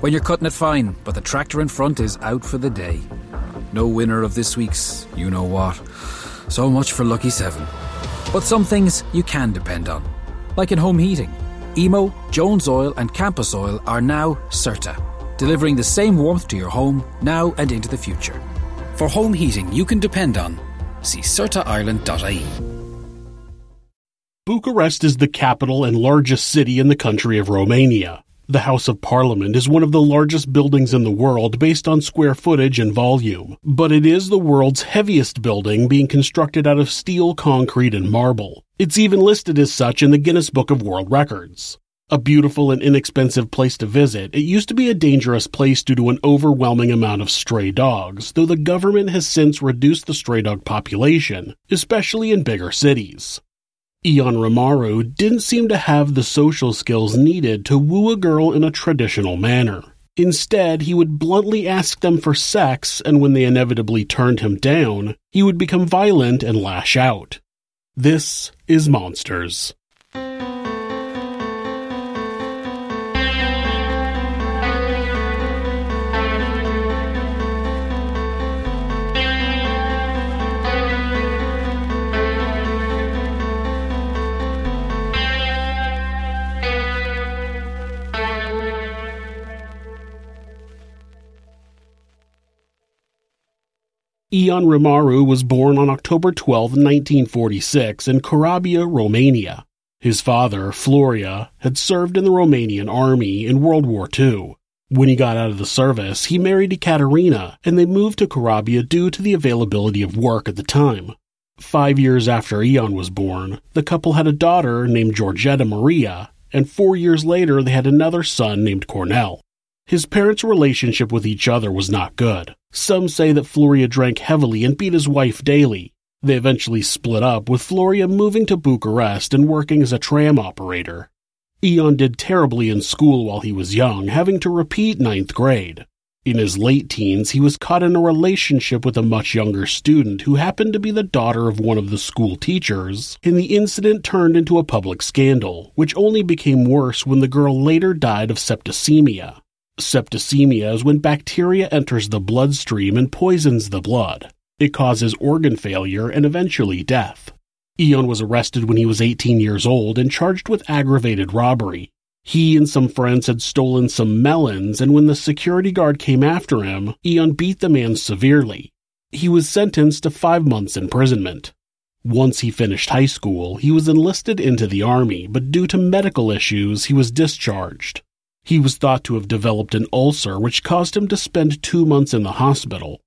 When you're cutting it fine, but the tractor in front is out for the day. No winner of this week's you know what. So much for Lucky 7. But some things you can depend on, like in home heating. Emo, Jones Oil, and Campus Oil are now CERTA, delivering the same warmth to your home now and into the future. For home heating you can depend on, see CERTAIreland.ie. Bucharest is the capital and largest city in the country of Romania. The House of Parliament is one of the largest buildings in the world based on square footage and volume, but it is the world's heaviest building being constructed out of steel, concrete, and marble. It's even listed as such in the Guinness Book of World Records. A beautiful and inexpensive place to visit, it used to be a dangerous place due to an overwhelming amount of stray dogs, though the government has since reduced the stray dog population, especially in bigger cities. Ion Rimaru didn't seem to have the social skills needed to woo a girl in a traditional manner. Instead, he would bluntly ask them for sex, and when they inevitably turned him down, he would become violent and lash out. This is Monsters. Ion Rimaru was born on October 12, 1946, in Corabia, Romania. His father, Floria, had served in the Romanian army in World War II. When he got out of the service, he married Ekaterina, and they moved to Corabia due to the availability of work at the time. Five years after Ion was born, the couple had a daughter named Georgetta Maria, and four years later they had another son named Cornell. His parents' relationship with each other was not good. Some say that Floria drank heavily and beat his wife daily. They eventually split up, with Floria moving to Bucharest and working as a tram operator. Ion did terribly in school while he was young, having to repeat ninth grade. In his late teens, he was caught in a relationship with a much younger student who happened to be the daughter of one of the school teachers, and the incident turned into a public scandal, which only became worse when the girl later died of septicemia. Septicemia is when bacteria enters the bloodstream and poisons the blood. It causes organ failure and eventually death. Ion was arrested when he was 18 years old and charged with aggravated robbery. He and some friends had stolen some melons, and when the security guard came after him, Ion beat the man severely. He was sentenced to five months imprisonment. Once he finished high school, he was enlisted into the army, but due to medical issues, he was discharged. He was thought to have developed an ulcer which caused him to spend two months in the hospital.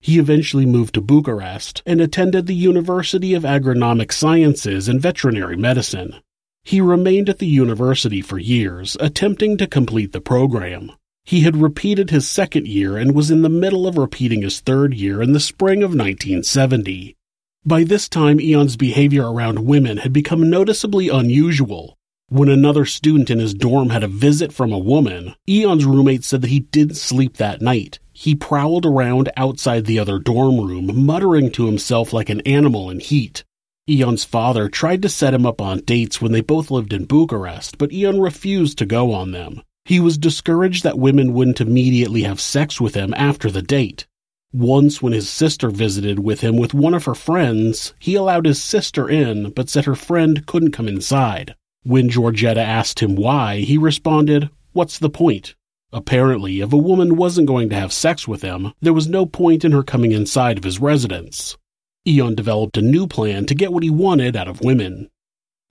He eventually moved to Bucharest and attended the University of Agronomic Sciences and Veterinary Medicine. He remained at the university for years, attempting to complete the program. He had repeated his second year and was in the middle of repeating his third year in the spring of 1970. By this time, Ion's behavior around women had become noticeably unusual. When another student in his dorm had a visit from a woman, Ion's roommate said that he didn't sleep that night. He prowled around outside the other dorm room, muttering to himself like an animal in heat. Ion's father tried to set him up on dates when they both lived in Bucharest, but Ion refused to go on them. He was discouraged that women wouldn't immediately have sex with him after the date. Once, when his sister visited with him with one of her friends, he allowed his sister in, but said her friend couldn't come inside. When Georgetta asked him why, he responded, What's the point? Apparently, if a woman wasn't going to have sex with him, there was no point in her coming inside of his residence. Ion developed a new plan to get what he wanted out of women.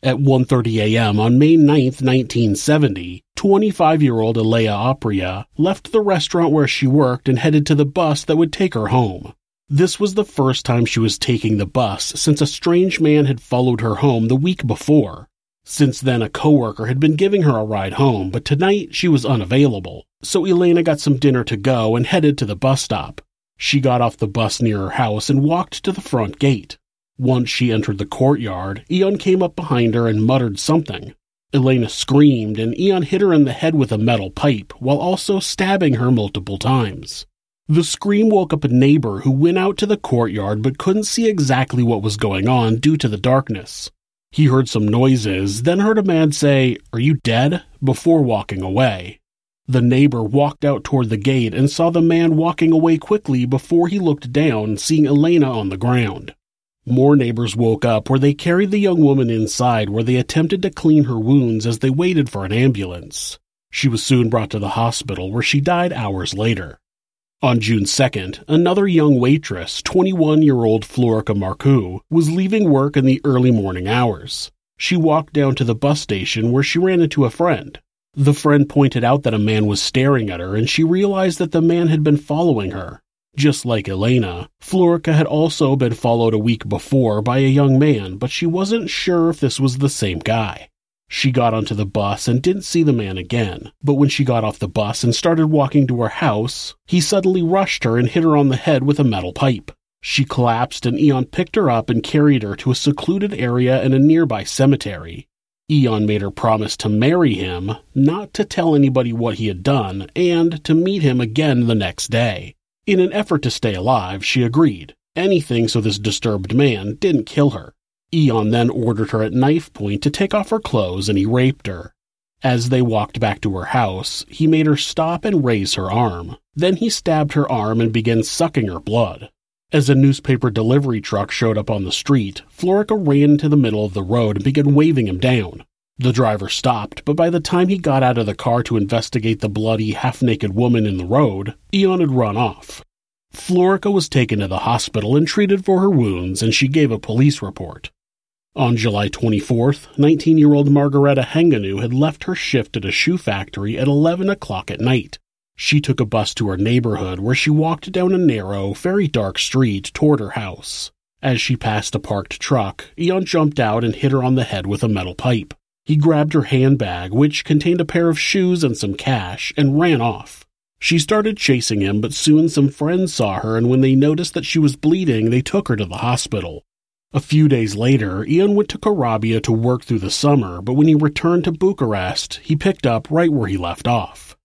At 1:30 a.m. on May 9, 1970, 25-year-old Elena Opria left the restaurant where she worked and headed to the bus that would take her home. This was the first time she was taking the bus since a strange man had followed her home the week before. Since then, a coworker had been giving her a ride home, but tonight she was unavailable. So Elena got some dinner to go and headed to the bus stop. She got off the bus near her house and walked to the front gate. Once she entered the courtyard, Ion came up behind her and muttered something. Elena screamed, and Ion hit her in the head with a metal pipe, while also stabbing her multiple times. The scream woke up a neighbor who went out to the courtyard but couldn't see exactly what was going on due to the darkness. He heard some noises, then heard a man say, Are you dead? before walking away. The neighbor walked out toward the gate and saw the man walking away quickly before he looked down, seeing Elena on the ground. More neighbors woke up where they carried the young woman inside where they attempted to clean her wounds as they waited for an ambulance. She was soon brought to the hospital where she died hours later. On June 2nd, another young waitress, 21 year old Florica Marcu, was leaving work in the early morning hours. She walked down to the bus station where she ran into a friend. The friend pointed out that a man was staring at her and she realized that the man had been following her. Just like Elena, Florica had also been followed a week before by a young man, but she wasn't sure if this was the same guy. She got onto the bus and didn't see the man again, but when she got off the bus and started walking to her house, he suddenly rushed her and hit her on the head with a metal pipe. She collapsed and Ion picked her up and carried her to a secluded area in a nearby cemetery. Ion made her promise to marry him, not to tell anybody what he had done, and to meet him again the next day. In an effort to stay alive, she agreed. Anything so this disturbed man didn't kill her. Ion then ordered her at knife point to take off her clothes and he raped her. As they walked back to her house, he made her stop and raise her arm. Then he stabbed her arm and began sucking her blood. As a newspaper delivery truck showed up on the street, Florica ran into the middle of the road and began waving him down. The driver stopped, but by the time he got out of the car to investigate the bloody, half naked woman in the road, Ion had run off. Florica was taken to the hospital and treated for her wounds, and she gave a police report. On July 24th, 19 year old Margareta Henganu had left her shift at a shoe factory at 11 o'clock at night. She took a bus to her neighborhood where she walked down a narrow, very dark street toward her house. As she passed a parked truck, Ion jumped out and hit her on the head with a metal pipe. He grabbed her handbag, which contained a pair of shoes and some cash, and ran off. She started chasing him, but soon some friends saw her, and when they noticed that she was bleeding, they took her to the hospital. A few days later, Ion went to Corabia to work through the summer, but when he returned to Bucharest, he picked up right where he left off.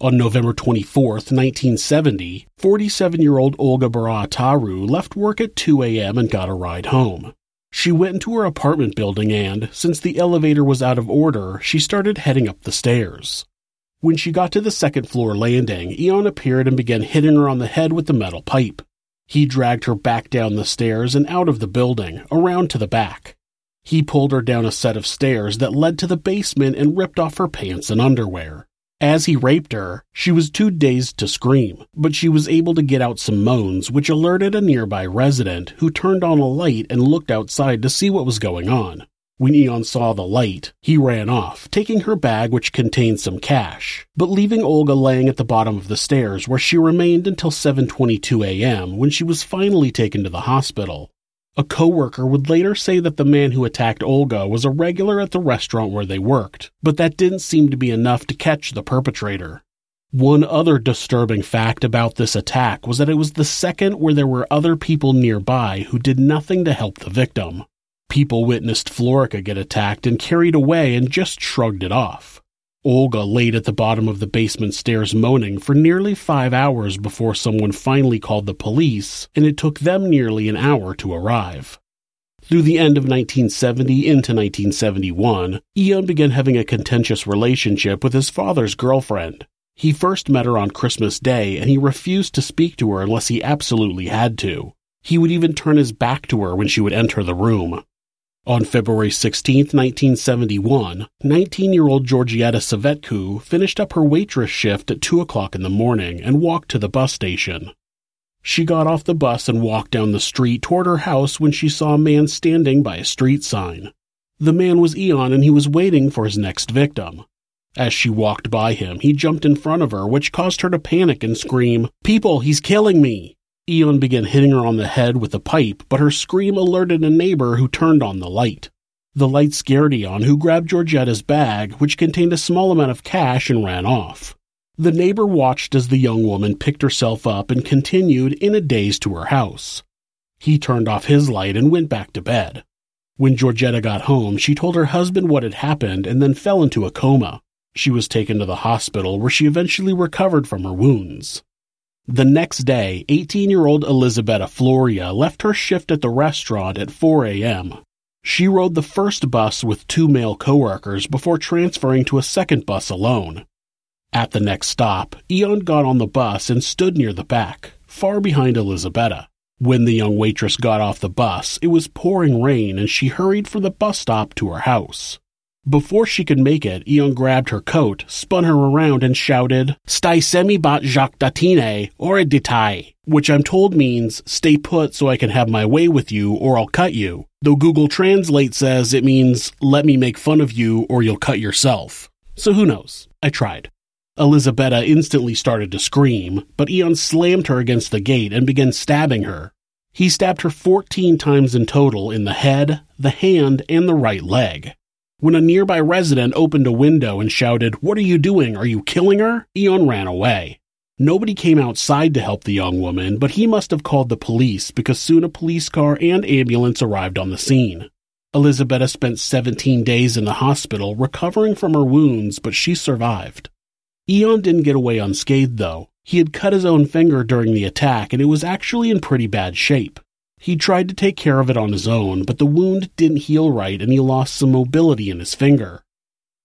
On November 24, 1970, 47 year old Olga Barataru left work at 2 a.m. and got a ride home. She went into her apartment building and, since the elevator was out of order, she started heading up the stairs. When she got to the second floor landing, Ion appeared and began hitting her on the head with the metal pipe. He dragged her back down the stairs and out of the building, around to the back. He pulled her down a set of stairs that led to the basement and ripped off her pants and underwear. As he raped her, she was too dazed to scream, but she was able to get out some moans, which alerted a nearby resident who turned on a light and looked outside to see what was going on. When Ion saw the light, he ran off, taking her bag which contained some cash, but leaving Olga laying at the bottom of the stairs where she remained until 7:22 a.m. when she was finally taken to the hospital. A coworker would later say that the man who attacked Olga was a regular at the restaurant where they worked, but that didn't seem to be enough to catch the perpetrator. One other disturbing fact about this attack was that it was the second where there were other people nearby who did nothing to help the victim. People witnessed Florica get attacked and carried away and just shrugged it off. Olga laid at the bottom of the basement stairs moaning for nearly five hours before someone finally called the police, and it took them nearly an hour to arrive. Through the end of 1970 into 1971, Ion began having a contentious relationship with his father's girlfriend. He first met her on Christmas Day and he refused to speak to her unless he absolutely had to. He would even turn his back to her when she would enter the room. On February 16, 1971, 19 year old Georgietta Savetku finished up her waitress shift at 2 o'clock in the morning and walked to the bus station. She got off the bus and walked down the street toward her house when she saw a man standing by a street sign. The man was Ion and he was waiting for his next victim. As she walked by him, he jumped in front of her, which caused her to panic and scream, People, he's killing me! Ion began hitting her on the head with a pipe, but her scream alerted a neighbor who turned on the light. The light scared Ion, who grabbed Georgetta's bag, which contained a small amount of cash, and ran off. The neighbor watched as the young woman picked herself up and continued in a daze to her house. He turned off his light and went back to bed. When Georgetta got home, she told her husband what had happened and then fell into a coma. She was taken to the hospital where she eventually recovered from her wounds. The next day, 18 year old Elisabetta Floria left her shift at the restaurant at 4 a.m. She rode the first bus with two male coworkers before transferring to a second bus alone. At the next stop, Ion got on the bus and stood near the back, far behind Elisabetta. When the young waitress got off the bus, it was pouring rain and she hurried from the bus stop to her house. Before she could make it, Ion grabbed her coat, spun her around, and shouted, Stai semi bat jacques datine, or a ditai, which I'm told means, stay put so I can have my way with you or I'll cut you. Though Google Translate says it means, let me make fun of you or you'll cut yourself. So who knows? I tried. Elisabetta instantly started to scream, but Ion slammed her against the gate and began stabbing her. He stabbed her 14 times in total in the head, the hand, and the right leg. When a nearby resident opened a window and shouted, What are you doing? Are you killing her? Ion ran away. Nobody came outside to help the young woman, but he must have called the police because soon a police car and ambulance arrived on the scene. Elisabetta spent 17 days in the hospital recovering from her wounds, but she survived. Ion didn't get away unscathed, though. He had cut his own finger during the attack, and it was actually in pretty bad shape. He tried to take care of it on his own, but the wound didn't heal right and he lost some mobility in his finger.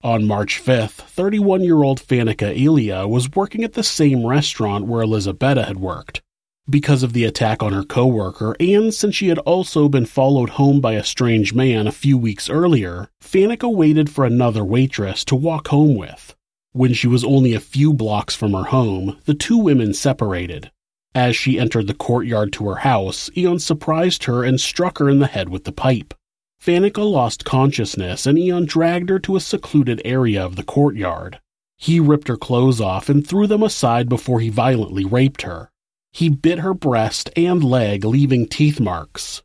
On March 5th, 31 year old Fanica Elia was working at the same restaurant where Elisabetta had worked. Because of the attack on her coworker, and since she had also been followed home by a strange man a few weeks earlier, Fanica waited for another waitress to walk home with. When she was only a few blocks from her home, the two women separated. As she entered the courtyard to her house, Ion surprised her and struck her in the head with the pipe. Fanica lost consciousness and Ion dragged her to a secluded area of the courtyard. He ripped her clothes off and threw them aside before he violently raped her. He bit her breast and leg, leaving teeth marks.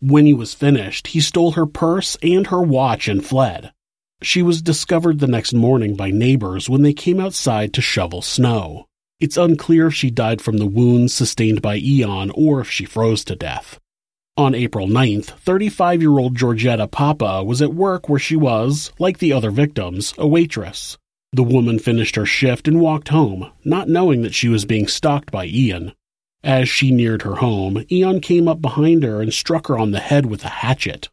When he was finished, he stole her purse and her watch and fled. She was discovered the next morning by neighbors when they came outside to shovel snow. It's unclear if she died from the wounds sustained by Ion or if she froze to death. On April 9th, 35 year old Georgetta Papa was at work where she was, like the other victims, a waitress. The woman finished her shift and walked home, not knowing that she was being stalked by Ion. As she neared her home, Ion came up behind her and struck her on the head with a hatchet.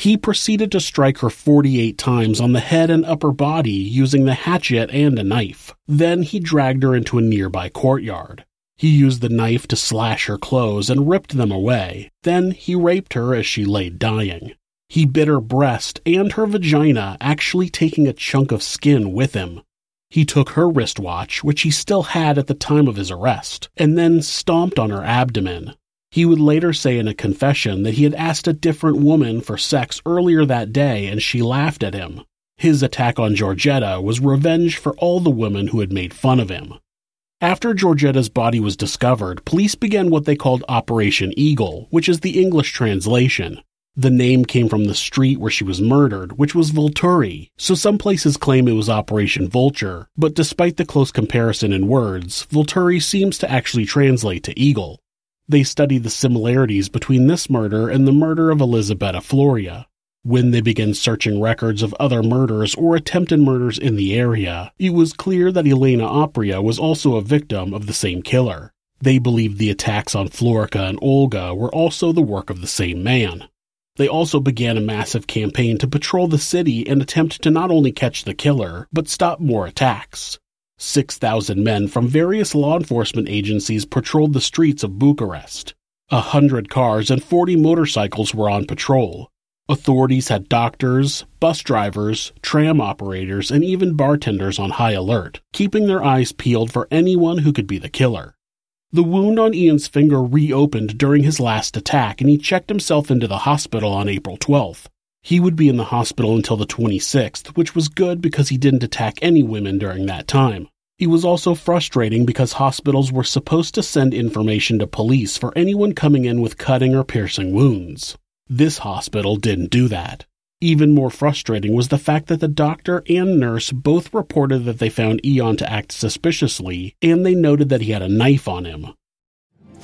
He proceeded to strike her 48 times on the head and upper body using the hatchet and a knife. Then he dragged her into a nearby courtyard. He used the knife to slash her clothes and ripped them away. Then he raped her as she lay dying. He bit her breast and her vagina, actually taking a chunk of skin with him. He took her wristwatch, which he still had at the time of his arrest, and then stomped on her abdomen. He would later say in a confession that he had asked a different woman for sex earlier that day and she laughed at him. His attack on Georgetta was revenge for all the women who had made fun of him. After Georgetta's body was discovered, police began what they called Operation Eagle, which is the English translation. The name came from the street where she was murdered, which was Vulturi, so some places claim it was Operation Vulture, but despite the close comparison in words, Vulturi seems to actually translate to eagle. They studied the similarities between this murder and the murder of Elisabetta Floria. When they began searching records of other murders or attempted murders in the area, it was clear that Elena Opria was also a victim of the same killer. They believed the attacks on Florica and Olga were also the work of the same man. They also began a massive campaign to patrol the city and attempt to not only catch the killer, but stop more attacks. 6,000 men from various law enforcement agencies patrolled the streets of Bucharest. A hundred cars and 40 motorcycles were on patrol. Authorities had doctors, bus drivers, tram operators, and even bartenders on high alert, keeping their eyes peeled for anyone who could be the killer. The wound on Ian's finger reopened during his last attack, and he checked himself into the hospital on April 12th. He would be in the hospital until the 26th, which was good because he didn't attack any women during that time. It was also frustrating because hospitals were supposed to send information to police for anyone coming in with cutting or piercing wounds. This hospital didn't do that. Even more frustrating was the fact that the doctor and nurse both reported that they found Ion to act suspiciously, and they noted that he had a knife on him.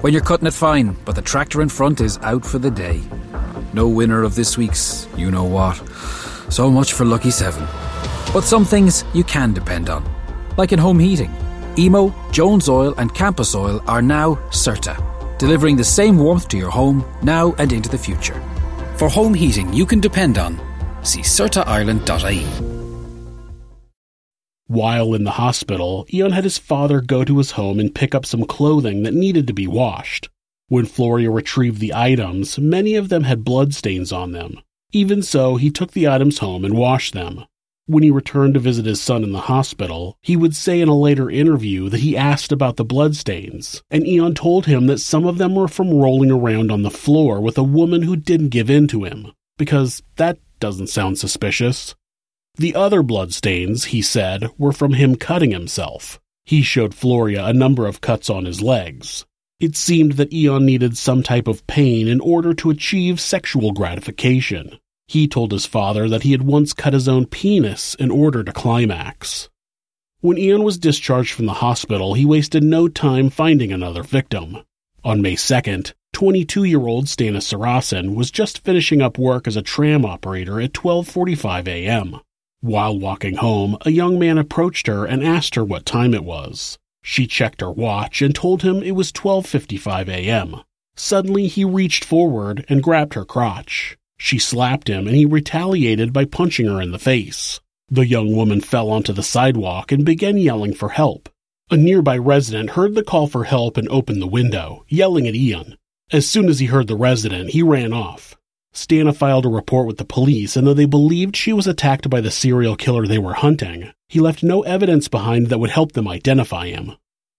When you're cutting it fine, but the tractor in front is out for the day. No winner of this week's you know what. So much for Lucky 7. But some things you can depend on, like in home heating. Emo, Jones Oil, and Campus Oil are now CERTA, delivering the same warmth to your home now and into the future. For home heating you can depend on, see CERTAIreland.ie. While in the hospital, Ion had his father go to his home and pick up some clothing that needed to be washed. When Floria retrieved the items, many of them had bloodstains on them. Even so, he took the items home and washed them. When he returned to visit his son in the hospital, he would say in a later interview that he asked about the bloodstains, and Ion told him that some of them were from rolling around on the floor with a woman who didn't give in to him, because that doesn't sound suspicious. The other bloodstains, he said, were from him cutting himself. He showed Floria a number of cuts on his legs. It seemed that Ion needed some type of pain in order to achieve sexual gratification. He told his father that he had once cut his own penis in order to climax. When Ion was discharged from the hospital, he wasted no time finding another victim. On May 2nd, 22-year-old Stana Sarasin was just finishing up work as a tram operator at 12:45 a.m. While walking home, a young man approached her and asked her what time it was. She checked her watch and told him it was 12:55 a.m. Suddenly, he reached forward and grabbed her crotch. She slapped him and he retaliated by punching her in the face. The young woman fell onto the sidewalk and began yelling for help. A nearby resident heard the call for help and opened the window, yelling at Ian. As soon as he heard the resident, he ran off. Stana filed a report with the police, and though they believed she was attacked by the serial killer they were hunting, he left no evidence behind that would help them identify him.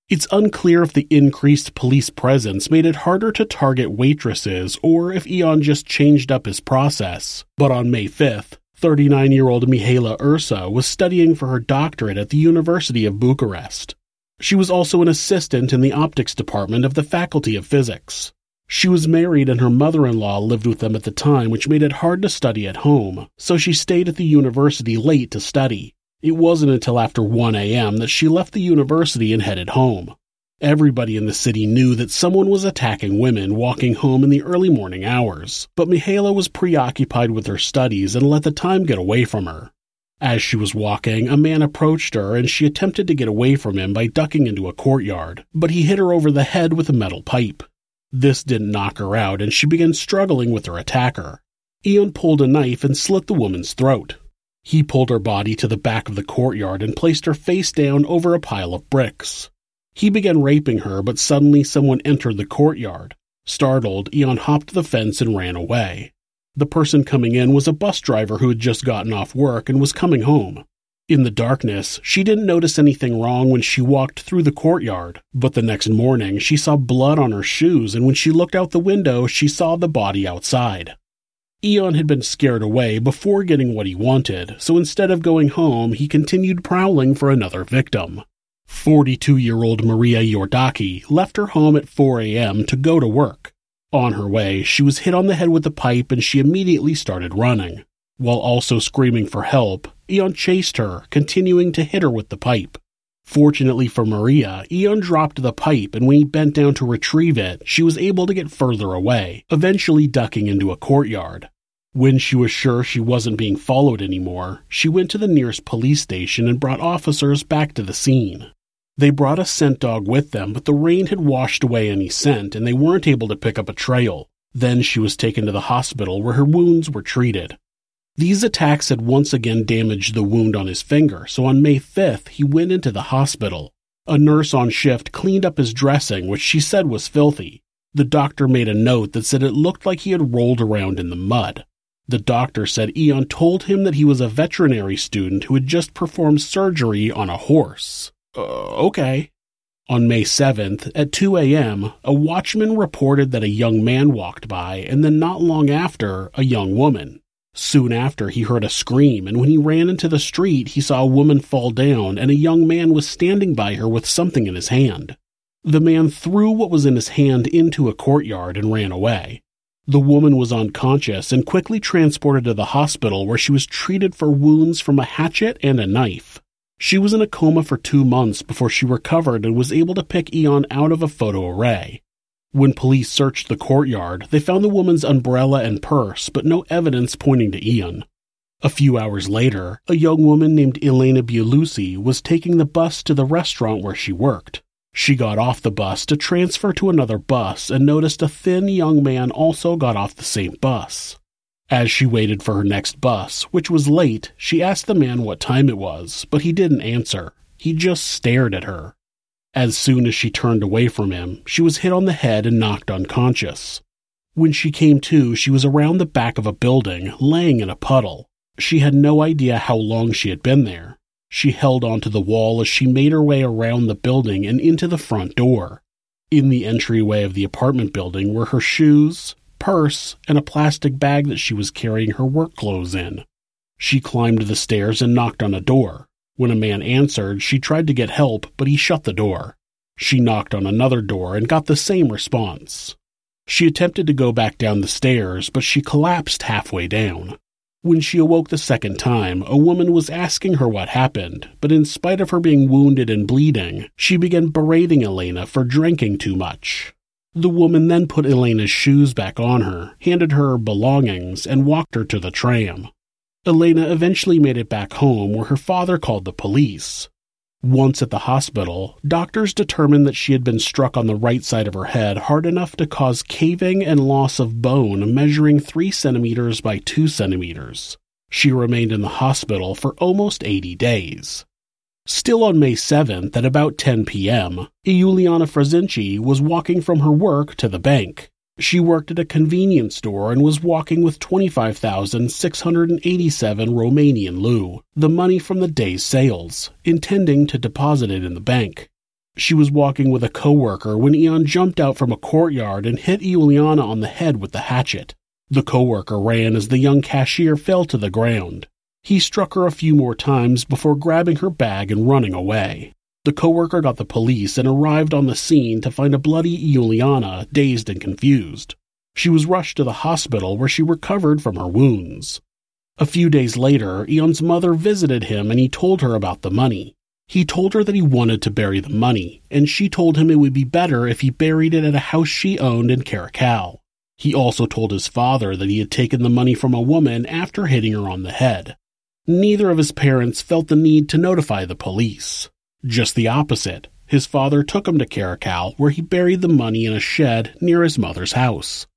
It's unclear if the increased police presence made it harder to target waitresses or if Ion just changed up his process. But on May 5th, 39 year old Mihaela Ursa was studying for her doctorate at the University of Bucharest. She was also an assistant in the optics department of the Faculty of Physics. She was married and her mother-in-law lived with them at the time, which made it hard to study at home, so she stayed at the university late to study. It wasn't until after 1 a.m. that she left the university and headed home. Everybody in the city knew that someone was attacking women walking home in the early morning hours, but Mihaela was preoccupied with her studies and let the time get away from her. As she was walking, a man approached her and she attempted to get away from him by ducking into a courtyard, but he hit her over the head with a metal pipe. This didn't knock her out, and she began struggling with her attacker. Ion pulled a knife and slit the woman's throat. He pulled her body to the back of the courtyard and placed her face down over a pile of bricks. He began raping her, but suddenly someone entered the courtyard. Startled, Ion hopped the fence and ran away. The person coming in was a bus driver who had just gotten off work and was coming home. In the darkness, she didn't notice anything wrong when she walked through the courtyard, but the next morning she saw blood on her shoes, and when she looked out the window, she saw the body outside. Ion had been scared away before getting what he wanted, so instead of going home, he continued prowling for another victim. 42 year old Maria Yordaki left her home at 4 a.m. to go to work. On her way, she was hit on the head with a pipe and she immediately started running. While also screaming for help, Ion chased her, continuing to hit her with the pipe. Fortunately for Maria, Ion dropped the pipe, and when he bent down to retrieve it, she was able to get further away, eventually ducking into a courtyard. When she was sure she wasn't being followed anymore, she went to the nearest police station and brought officers back to the scene. They brought a scent dog with them, but the rain had washed away any scent and they weren't able to pick up a trail. Then she was taken to the hospital where her wounds were treated. These attacks had once again damaged the wound on his finger, so on May 5th, he went into the hospital. A nurse on shift cleaned up his dressing, which she said was filthy. The doctor made a note that said it looked like he had rolled around in the mud. The doctor said Ion told him that he was a veterinary student who had just performed surgery on a horse. Uh, okay. On May 7th, at 2 a.m., a watchman reported that a young man walked by, and then not long after, a young woman. Soon after, he heard a scream, and when he ran into the street, he saw a woman fall down, and a young man was standing by her with something in his hand. The man threw what was in his hand into a courtyard and ran away. The woman was unconscious and quickly transported to the hospital where she was treated for wounds from a hatchet and a knife. She was in a coma for two months before she recovered and was able to pick Ion out of a photo array. When police searched the courtyard, they found the woman's umbrella and purse, but no evidence pointing to Ian. A few hours later, a young woman named Elena Bialusi was taking the bus to the restaurant where she worked. She got off the bus to transfer to another bus and noticed a thin young man also got off the same bus. As she waited for her next bus, which was late, she asked the man what time it was, but he didn't answer. He just stared at her. As soon as she turned away from him, she was hit on the head and knocked unconscious. When she came to, she was around the back of a building, laying in a puddle. She had no idea how long she had been there. She held onto the wall as she made her way around the building and into the front door. In the entryway of the apartment building were her shoes, purse, and a plastic bag that she was carrying her work clothes in. She climbed the stairs and knocked on a door. When a man answered, she tried to get help, but he shut the door. She knocked on another door and got the same response. She attempted to go back down the stairs, but she collapsed halfway down. When she awoke the second time, a woman was asking her what happened, but in spite of her being wounded and bleeding, she began berating Elena for drinking too much. The woman then put Elena's shoes back on her, handed her belongings, and walked her to the tram. Elena eventually made it back home where her father called the police. Once at the hospital, doctors determined that she had been struck on the right side of her head hard enough to cause caving and loss of bone measuring 3 centimeters by 2 centimeters. She remained in the hospital for almost 80 days. Still on May 7th at about 10 p.m., Iuliana Frazinci was walking from her work to the bank. She worked at a convenience store and was walking with 25,687 Romanian leu, the money from the day's sales, intending to deposit it in the bank. She was walking with a coworker when Ion jumped out from a courtyard and hit Iuliana on the head with the hatchet. The coworker ran as the young cashier fell to the ground. He struck her a few more times before grabbing her bag and running away. The coworker got the police and arrived on the scene to find a bloody Iuliana, dazed and confused. She was rushed to the hospital where she recovered from her wounds. A few days later, Ion's mother visited him and he told her about the money. He told her that he wanted to bury the money, and she told him it would be better if he buried it at a house she owned in Caracal. He also told his father that he had taken the money from a woman after hitting her on the head. Neither of his parents felt the need to notify the police. Just the opposite. His father took him to Caracal, where he buried the money in a shed near his mother's house.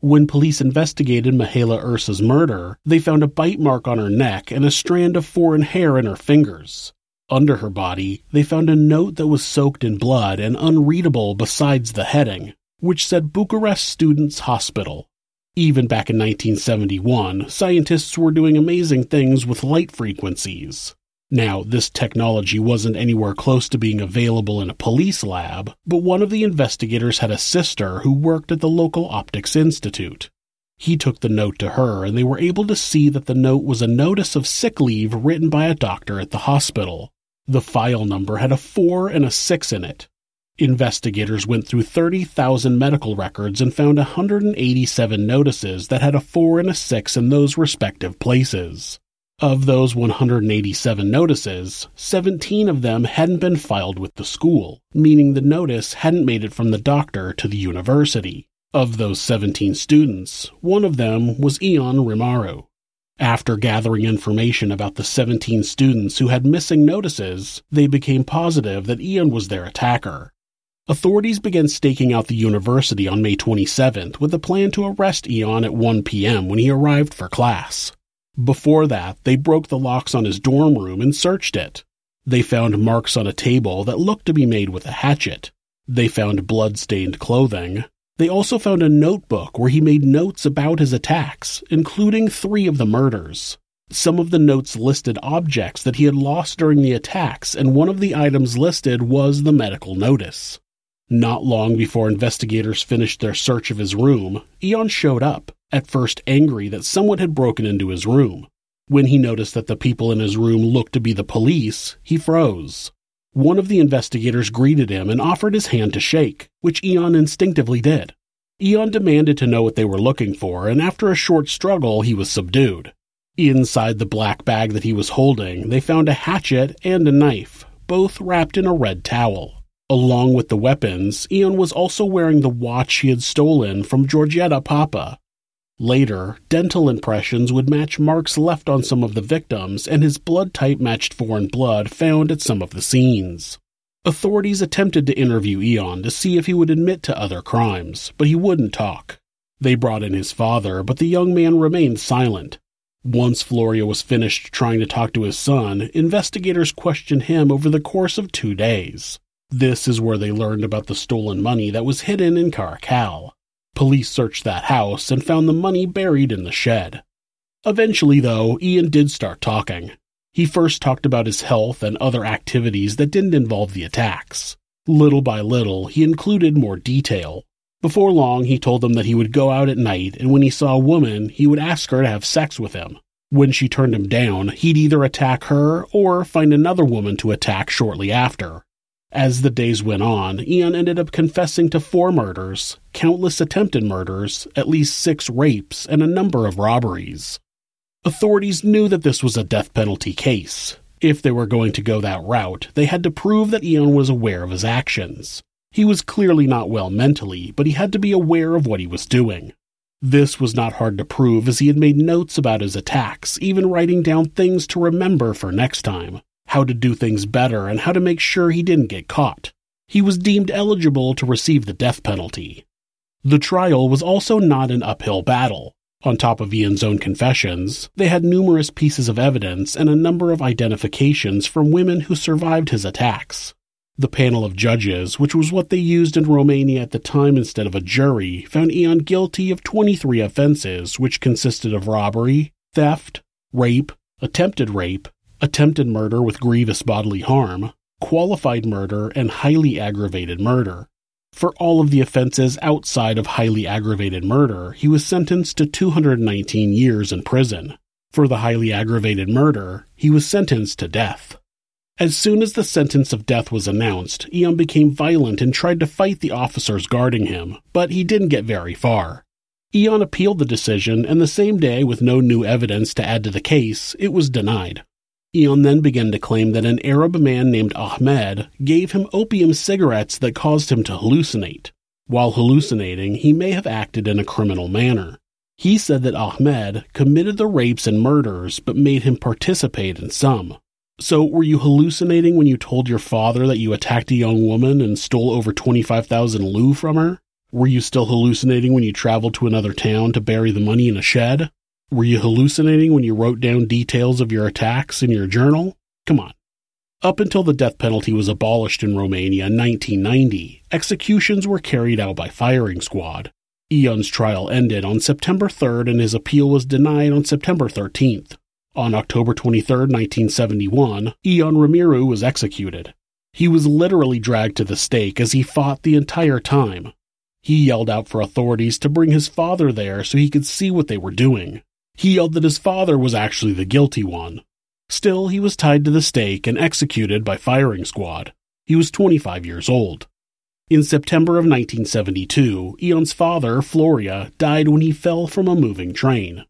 When police investigated Mihaela Ursa's murder, they found a bite mark on her neck and a strand of foreign hair in her fingers. Under her body, they found a note that was soaked in blood and unreadable besides the heading, which said Bucharest Students Hospital. Even back in 1971, scientists were doing amazing things with light frequencies. Now, this technology wasn't anywhere close to being available in a police lab, but one of the investigators had a sister who worked at the local optics institute. He took the note to her, and they were able to see that the note was a notice of sick leave written by a doctor at the hospital. The file number had a 4 and a 6 in it. Investigators went through 30,000 medical records and found 187 notices that had a 4 and a 6 in those respective places. Of those 187 notices, 17 of them hadn't been filed with the school, meaning the notice hadn't made it from the doctor to the university. Of those 17 students, one of them was Ion Rimaru. After gathering information about the 17 students who had missing notices, they became positive that Ion was their attacker. Authorities began staking out the university on May 27th with a plan to arrest Ion at 1 p.m. when he arrived for class. Before that, they broke the locks on his dorm room and searched it. They found marks on a table that looked to be made with a hatchet. They found blood-stained clothing. They also found a notebook where he made notes about his attacks, including three of the murders. Some of the notes listed objects that he had lost during the attacks, and one of the items listed was the medical notice. Not long before investigators finished their search of his room, Ion showed up, at first angry that someone had broken into his room. When he noticed that the people in his room looked to be the police, he froze. One of the investigators greeted him and offered his hand to shake, which Ion instinctively did. Ion demanded to know what they were looking for, and after a short struggle, he was subdued. Inside the black bag that he was holding, they found a hatchet and a knife, both wrapped in a red towel. Along with the weapons, Ion was also wearing the watch he had stolen from Georgetta Papa. Later, dental impressions would match marks left on some of the victims, and his blood type matched foreign blood found at some of the scenes. Authorities attempted to interview Ion to see if he would admit to other crimes, but he wouldn't talk. They brought in his father, but the young man remained silent. Once Floria was finished trying to talk to his son, investigators questioned him over the course of two days. This is where they learned about the stolen money that was hidden in Caracal. Police searched that house and found the money buried in the shed. Eventually, though, Ian did start talking. He first talked about his health and other activities that didn't involve the attacks. Little by little, he included more detail. Before long, he told them that he would go out at night, and when he saw a woman, he would ask her to have sex with him. When she turned him down, he'd either attack her or find another woman to attack shortly after. As the days went on, Ion ended up confessing to four murders, countless attempted murders, at least six rapes, and a number of robberies. Authorities knew that this was a death penalty case. If they were going to go that route, they had to prove that Ion was aware of his actions. He was clearly not well mentally, but he had to be aware of what he was doing. This was not hard to prove as he had made notes about his attacks, even writing down things to remember for next time how to do things better, and how to make sure he didn't get caught. He was deemed eligible to receive the death penalty. The trial was also not an uphill battle. On top of Ion's own confessions, they had numerous pieces of evidence and a number of identifications from women who survived his attacks. The panel of judges, which was what they used in Romania at the time instead of a jury, found Ion guilty of 23 offenses, which consisted of robbery, theft, rape, attempted rape, attempted murder with grievous bodily harm, qualified murder, and highly aggravated murder. For all of the offenses outside of highly aggravated murder, he was sentenced to 219 years in prison. For the highly aggravated murder, he was sentenced to death. As soon as the sentence of death was announced, Ion became violent and tried to fight the officers guarding him, but he didn't get very far. Ion appealed the decision, and the same day, with no new evidence to add to the case, it was denied. Ion then began to claim that an Arab man named Ahmed gave him opium cigarettes that caused him to hallucinate. While hallucinating, he may have acted in a criminal manner. He said that Ahmed committed the rapes and murders but made him participate in some. So, were you hallucinating when you told your father that you attacked a young woman and stole over 25,000 leu from her? Were you still hallucinating when you traveled to another town to bury the money in a shed? Were you hallucinating when you wrote down details of your attacks in your journal? Come on. Up until the death penalty was abolished in Romania in 1990, executions were carried out by firing squad. Ion's trial ended on September 3rd and his appeal was denied on September 13th. On October 23, 1971, Ion Rimaru was executed. He was literally dragged to the stake as he fought the entire time. He yelled out for authorities to bring his father there so he could see what they were doing. He yelled that his father was actually the guilty one. Still, he was tied to the stake and executed by firing squad. He was 25 years old. In September of 1972, Ion's father, Floria, died when he fell from a moving train.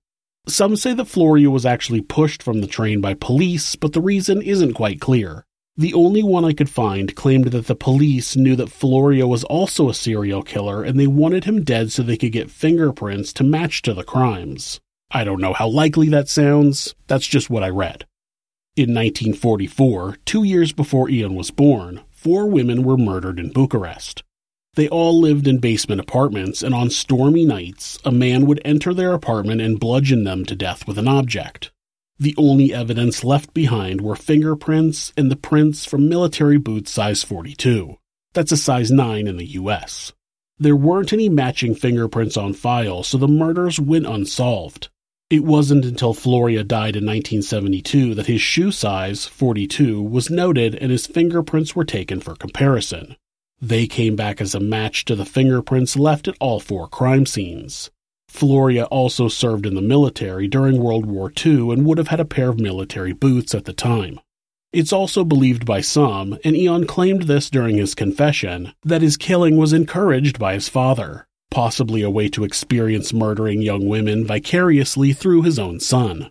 Some say that Floria was actually pushed from the train by police, but the reason isn't quite clear. The only one I could find claimed that the police knew that Floria was also a serial killer and they wanted him dead so they could get fingerprints to match to the crimes. I don't know how likely that sounds, that's just what I read. In 1944, two years before Ion was born, four women were murdered in Bucharest. They all lived in basement apartments, and on stormy nights, a man would enter their apartment and bludgeon them to death with an object. The only evidence left behind were fingerprints and the prints from military boots size 42. That's a size 9 in the US. There weren't any matching fingerprints on file, so the murders went unsolved. It wasn't until Floria died in 1972 that his shoe size, 42, was noted and his fingerprints were taken for comparison. They came back as a match to the fingerprints left at all four crime scenes. Floria also served in the military during World War II and would have had a pair of military boots at the time. It's also believed by some, and Ion claimed this during his confession, that his killing was encouraged by his father, possibly a way to experience murdering young women vicariously through his own son.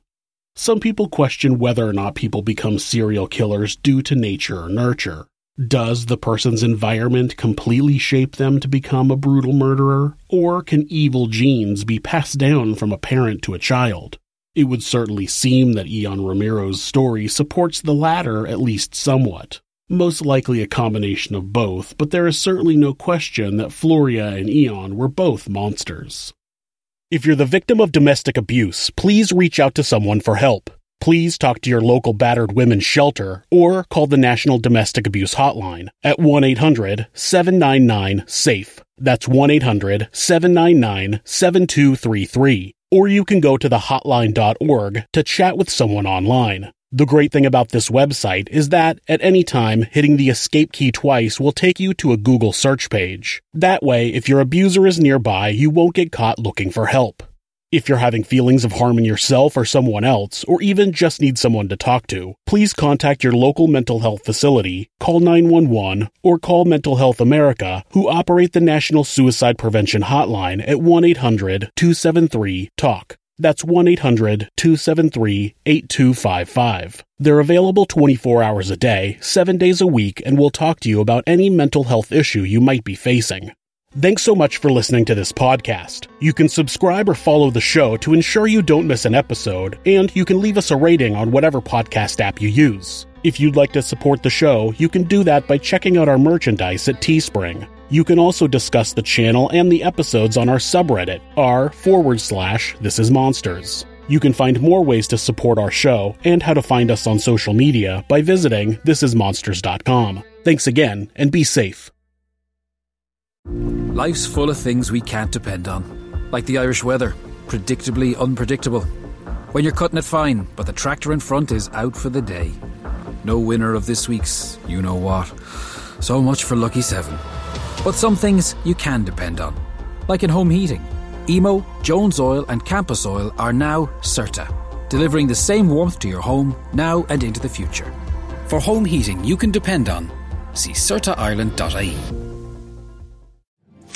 Some people question whether or not people become serial killers due to nature or nurture. Does the person's environment completely shape them to become a brutal murderer, or can evil genes be passed down from a parent to a child? It would certainly seem that Ion Rimaru's story supports the latter at least somewhat. Most likely a combination of both, but there is certainly no question that Floria and Ion were both monsters. If you're the victim of domestic abuse, please reach out to someone for help please talk to your local battered women's shelter or call the National Domestic Abuse Hotline at 1 800 799 SAFE. That's 1 800 799 7233. Or you can go to the hotline.org to chat with someone online. The great thing about this website is that at any time, hitting the escape key twice will take you to a Google search page. That way, if your abuser is nearby, you won't get caught looking for help. If you're having feelings of harming yourself or someone else, or even just need someone to talk to, please contact your local mental health facility, call 911, or call Mental Health America, who operate the National Suicide Prevention Hotline at 1 800 273 TALK. That's 1 800 273 8255. They're available 24 hours a day, 7 days a week, and will talk to you about any mental health issue you might be facing. Thanks so much for listening to this podcast. You can subscribe or follow the show to ensure you don't miss an episode, and you can leave us a rating on whatever podcast app you use. If you'd like to support the show, you can do that by checking out our merchandise at Teespring. You can also discuss the channel and the episodes on our subreddit, r forward slash this is monsters. You can find more ways to support our show and how to find us on social media by visiting thisismonsters.com. Thanks again, and be safe. Life's full of things we can't depend on, like the Irish weather, predictably unpredictable. When you're cutting it fine, but the tractor in front is out for the day. No winner of this week's you know what. So much for Lucky 7. But some things you can depend on, like in home heating. Emo, Jones Oil, and Campus Oil are now CERTA, delivering the same warmth to your home now and into the future. For home heating you can depend on, see CERTAIreland.ie.